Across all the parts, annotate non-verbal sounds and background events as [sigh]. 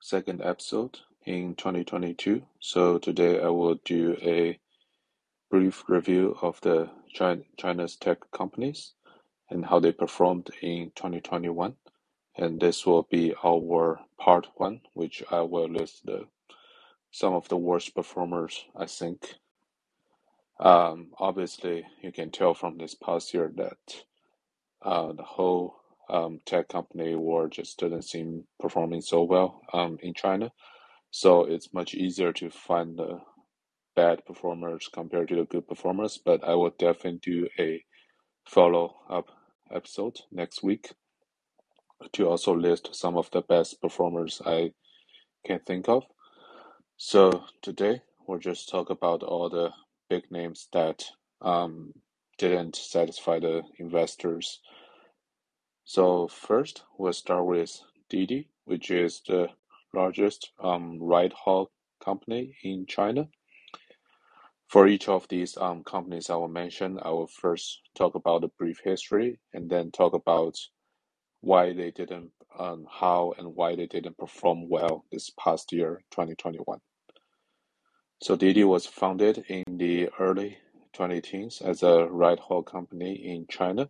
second episode in 2022. So today I will do a brief review of the China, China's tech companies and how they performed in 2021. And this will be our part one, which I will list the some of the worst performers, I think. Um, obviously, you can tell from this past year that uh, the whole um, tech company world just didn't seem performing so well um, in China. So it's much easier to find the bad performers compared to the good performers. But I will definitely do a follow up episode next week to also list some of the best performers I can think of. So today we'll just talk about all the big names that um, didn't satisfy the investors. So first, we'll start with Didi, which is the largest um, ride hail company in China. For each of these um, companies I will mention, I will first talk about the brief history and then talk about why they didn't, um, how and why they didn't perform well this past year, 2021. So Didi was founded in the early 2010s as a ride hail company in China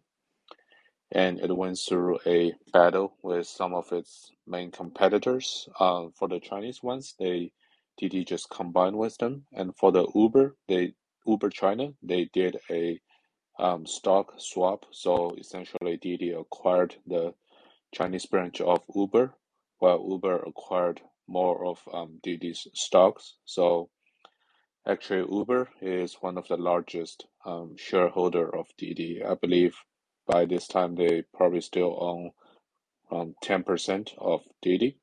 and it went through a battle with some of its main competitors. Um, for the Chinese ones, they Didi just combined with them, and for the Uber, they Uber China, they did a um, stock swap. So essentially, Didi acquired the Chinese branch of Uber, while Uber acquired more of um, Didi's stocks. So actually, Uber is one of the largest um, shareholder of Didi. I believe by this time they probably still own um, 10% of Didi.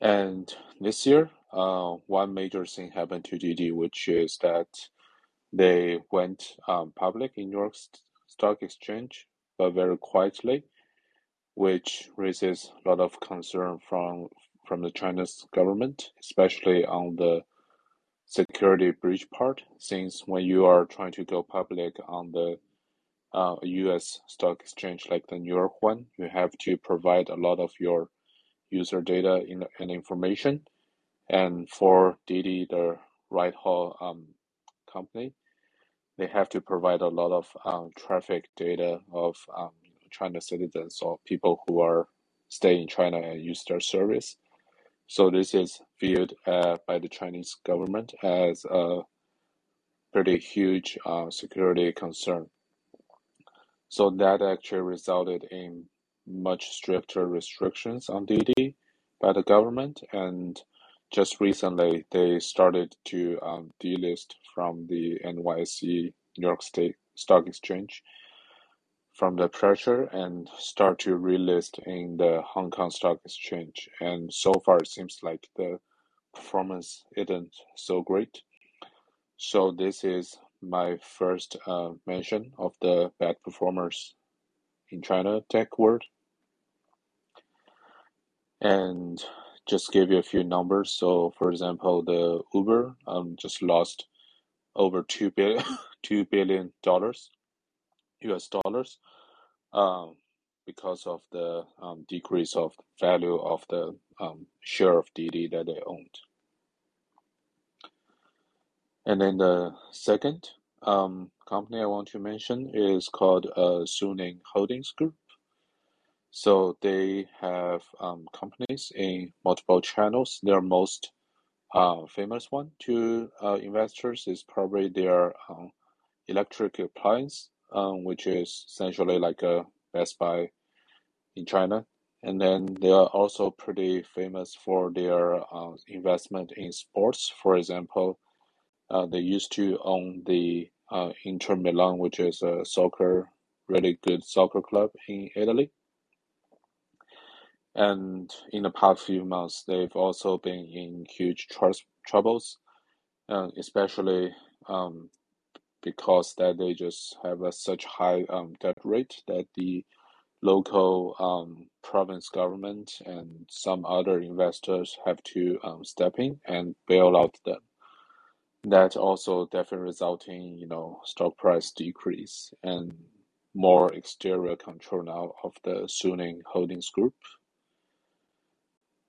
And this year, uh, one major thing happened to Didi, which is that they went um, public in New York Stock Exchange, but very quietly, which raises a lot of concern from from the Chinese government, especially on the security breach part. Since when you are trying to go public on the uh, a US stock exchange like the New York one, you have to provide a lot of your user data in, and information. And for Didi, the ride hail um, company, they have to provide a lot of um, traffic data of um, China citizens or people who are stay in China and use their service. So this is viewed uh, by the Chinese government as a pretty huge uh, security concern. So that actually resulted in much stricter restrictions on Didi by the government. And just recently, they started to um, delist from the NYSE New York State Stock Exchange from the pressure and start to relist in the Hong Kong Stock Exchange. And so far, it seems like the performance isn't so great. So this is my first uh, mention of the bad performers in China tech world. And just give you a few numbers. So, for example, the Uber um, just lost over two billion [laughs] two billion dollars, U.S. dollars, um, because of the um, decrease of value of the um, share of Didi that they owned. And then the second um, company I want to mention is called uh, Suning Holdings Group. So they have um, companies in multiple channels. Their most uh, famous one to uh, investors is probably their um, electric appliance, um, which is essentially like a Best Buy in China. And then they are also pretty famous for their uh, investment in sports. For example, they used to own the uh, Inter Milan, which is a soccer, really good soccer club in Italy. And in the past few months, they've also been in huge tr- troubles, uh, especially um, because that they just have a such high um, debt rate that the local um, province government and some other investors have to um, step in and bail out them that also definitely resulting, you know stock price decrease and more exterior control now of the Suning Holdings Group.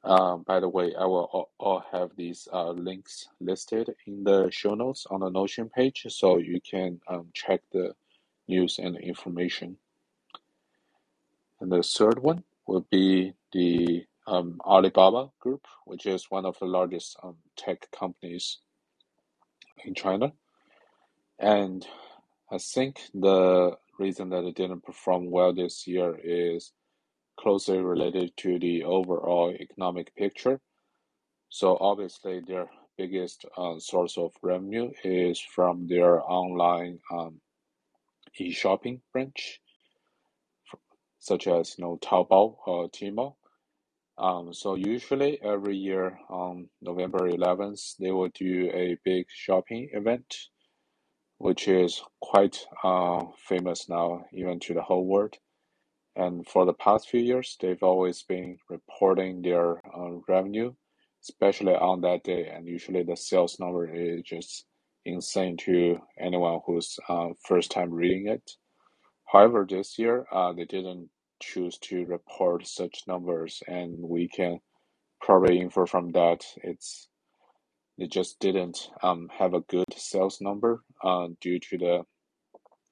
Um, by the way, I will all, all have these uh, links listed in the show notes on the Notion page, so you can um, check the news and information. And the third one will be the um, Alibaba Group, which is one of the largest um, tech companies in China. And I think the reason that it didn't perform well this year is closely related to the overall economic picture. So obviously, their biggest uh, source of revenue is from their online um, e-shopping branch, such as you know Taobao or Tmall. Um, so usually every year on November 11th, they will do a big shopping event, which is quite uh, famous now, even to the whole world. And for the past few years, they've always been reporting their uh, revenue, especially on that day. And usually the sales number is just insane to anyone who's uh, first time reading it. However, this year uh, they didn't choose to report such numbers, and we can probably infer from that it's they just didn't um, have a good sales number uh, due to the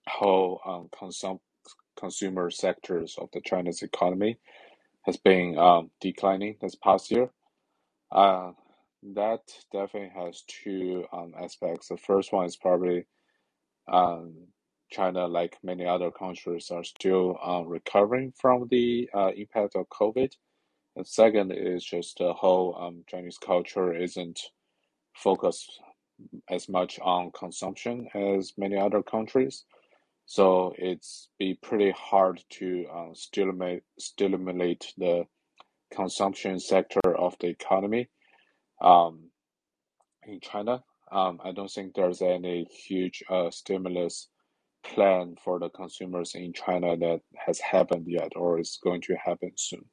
whole um, consum consumer sectors of the China's economy has been um, declining this past year. Uh, that definitely has two um, aspects. The first one is probably um, China, like many other countries, are still uh, recovering from the uh, impact of COVID. And second is just the whole um, Chinese culture isn't focused as much on consumption as many other countries. So it's be pretty hard to uh, stimulate stimulate the consumption sector of the economy um, in China. Um, I don't think there's any huge uh, stimulus plan for the consumers in China that has happened yet or is going to happen soon.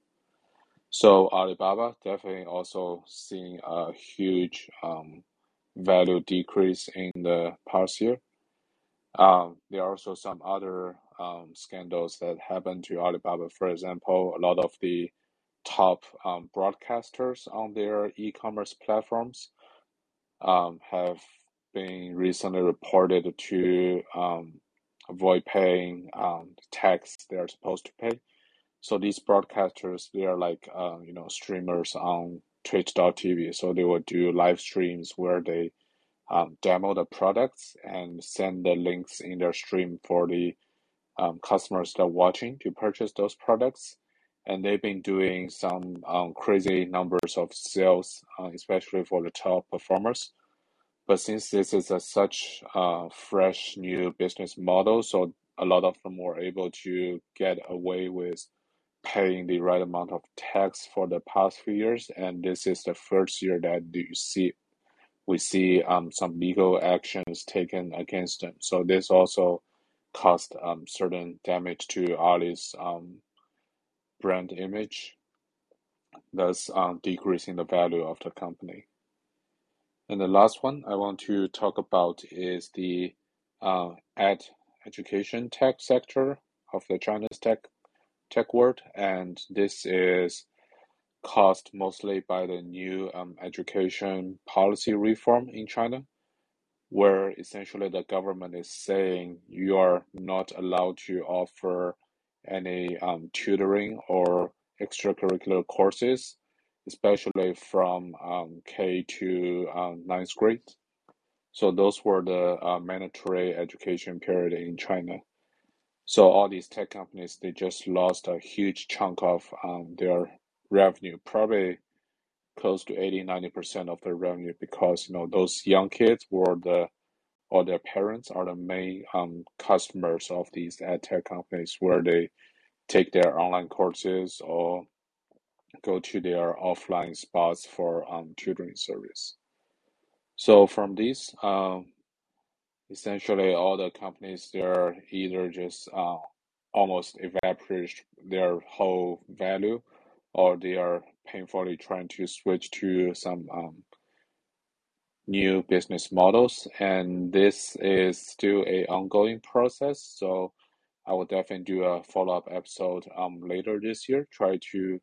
So Alibaba definitely also seeing a huge um, value decrease in the past year. Um, there are also some other um, scandals that happened to Alibaba. For example, a lot of the top um, broadcasters on their e-commerce platforms um, have been recently reported to um, avoid paying um, tax they're supposed to pay. So these broadcasters, they are like uh, you know streamers on Twitch.tv. So they will do live streams where they um, demo the products and send the links in their stream for the um, customers that are watching to purchase those products. And they've been doing some um, crazy numbers of sales, uh, especially for the top performers. But since this is a such uh, fresh new business model, so a lot of them were able to get away with paying the right amount of tax for the past few years, and this is the first year that you see we see um, some legal actions taken against them. So this also caused um, certain damage to Ali's um, brand image, thus um, decreasing the value of the company. And the last one I want to talk about is the uh, ed education tech sector of the China's tech tech world, and this is caused mostly by the new um, education policy reform in China, where essentially the government is saying you are not allowed to offer any um, tutoring or extracurricular courses, especially from um, K to um, ninth grade. So those were the uh, mandatory education period in China. So all these tech companies they just lost a huge chunk of um, their revenue, probably close to 80 90% of their revenue because you know those young kids were the or their parents are the main um, customers of these ed tech companies where they take their online courses or go to their offline spots for um, tutoring service. So from this, um, essentially all the companies they're either just uh, almost evaporate their whole value or they are painfully trying to switch to some um, new business models and this is still a ongoing process so i will definitely do a follow-up episode um, later this year try to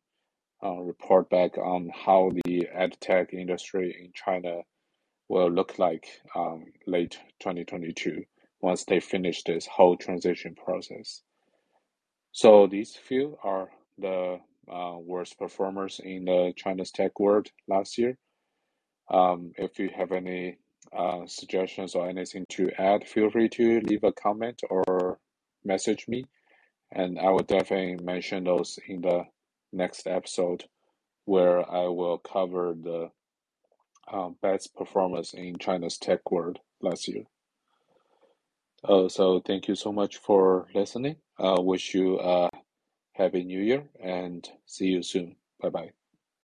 report back on how the ed tech industry in China will look like um, late 2022 once they finish this whole transition process. So these few are the uh, worst performers in the China's tech world last year. Um, if you have any uh, suggestions or anything to add, feel free to leave a comment or message me, and I will definitely mention those in the next episode where I will cover the uh, best performance in China's tech world last year. Uh, so thank you so much for listening. Uh, wish you a happy new year and see you soon. Bye bye.